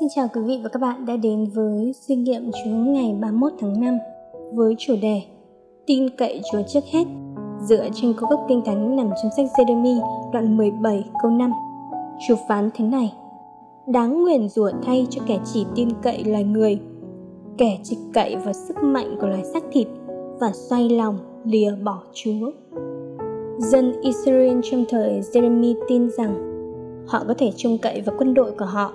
Xin chào quý vị và các bạn đã đến với suy nghiệm Chúa ngày 31 tháng 5 với chủ đề Tin cậy Chúa trước hết dựa trên câu gốc kinh thánh nằm trong sách Jeremy đoạn 17 câu 5. Chúa phán thế này: Đáng nguyền rủa thay cho kẻ chỉ tin cậy loài người, kẻ chỉ cậy vào sức mạnh của loài xác thịt và xoay lòng lìa bỏ Chúa. Dân Israel trong thời Jeremy tin rằng họ có thể trông cậy vào quân đội của họ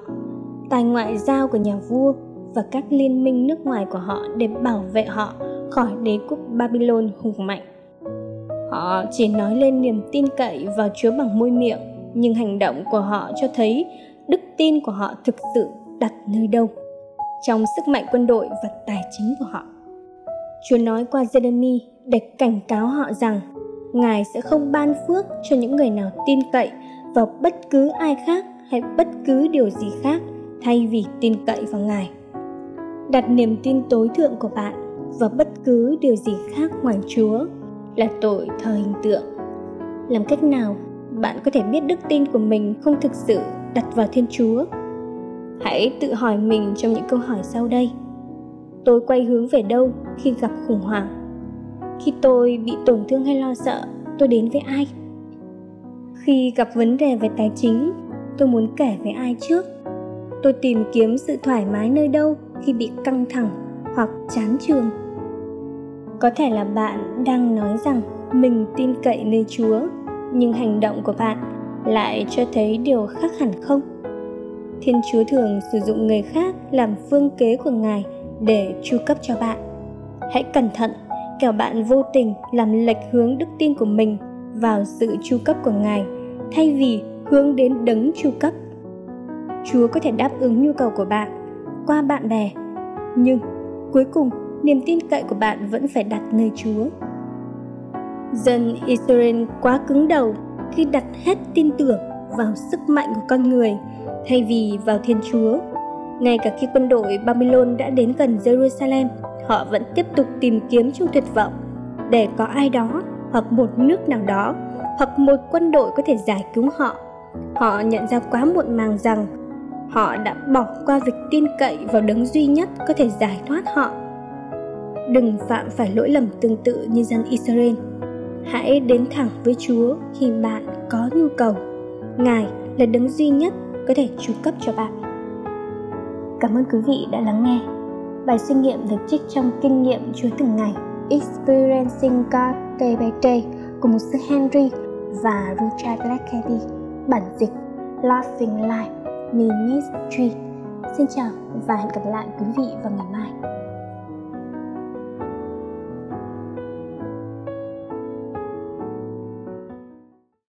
tài ngoại giao của nhà vua và các liên minh nước ngoài của họ để bảo vệ họ khỏi đế quốc Babylon hùng mạnh. Họ chỉ nói lên niềm tin cậy vào Chúa bằng môi miệng, nhưng hành động của họ cho thấy đức tin của họ thực sự đặt nơi đâu trong sức mạnh quân đội và tài chính của họ. Chúa nói qua Jeremy để cảnh cáo họ rằng Ngài sẽ không ban phước cho những người nào tin cậy vào bất cứ ai khác hay bất cứ điều gì khác thay vì tin cậy vào Ngài. Đặt niềm tin tối thượng của bạn vào bất cứ điều gì khác ngoài Chúa là tội thờ hình tượng. Làm cách nào bạn có thể biết đức tin của mình không thực sự đặt vào Thiên Chúa? Hãy tự hỏi mình trong những câu hỏi sau đây. Tôi quay hướng về đâu khi gặp khủng hoảng? Khi tôi bị tổn thương hay lo sợ, tôi đến với ai? Khi gặp vấn đề về tài chính, tôi muốn kể với ai trước? Tôi tìm kiếm sự thoải mái nơi đâu khi bị căng thẳng hoặc chán trường. Có thể là bạn đang nói rằng mình tin cậy nơi chúa, nhưng hành động của bạn lại cho thấy điều khác hẳn không? Thiên chúa thường sử dụng người khác làm phương kế của ngài để chu cấp cho bạn. Hãy cẩn thận, kẻo bạn vô tình làm lệch hướng đức tin của mình vào sự chu cấp của ngài thay vì hướng đến đấng chu cấp. Chúa có thể đáp ứng nhu cầu của bạn qua bạn bè. Nhưng cuối cùng, niềm tin cậy của bạn vẫn phải đặt nơi Chúa. Dân Israel quá cứng đầu khi đặt hết tin tưởng vào sức mạnh của con người thay vì vào Thiên Chúa. Ngay cả khi quân đội Babylon đã đến gần Jerusalem, họ vẫn tiếp tục tìm kiếm trong tuyệt vọng để có ai đó hoặc một nước nào đó hoặc một quân đội có thể giải cứu họ. Họ nhận ra quá muộn màng rằng họ đã bỏ qua việc tin cậy vào đấng duy nhất có thể giải thoát họ. Đừng phạm phải lỗi lầm tương tự như dân israel. Hãy đến thẳng với chúa khi bạn có nhu cầu. Ngài là đấng duy nhất có thể chu cấp cho bạn. Cảm ơn quý vị đã lắng nghe. Bài suy nghiệm được trích trong kinh nghiệm chúa từng ngày, experiencing god day by day của một sư henry và richard blackheady bản dịch laughing life. Ministry. Xin chào và hẹn gặp lại quý vị vào ngày mai.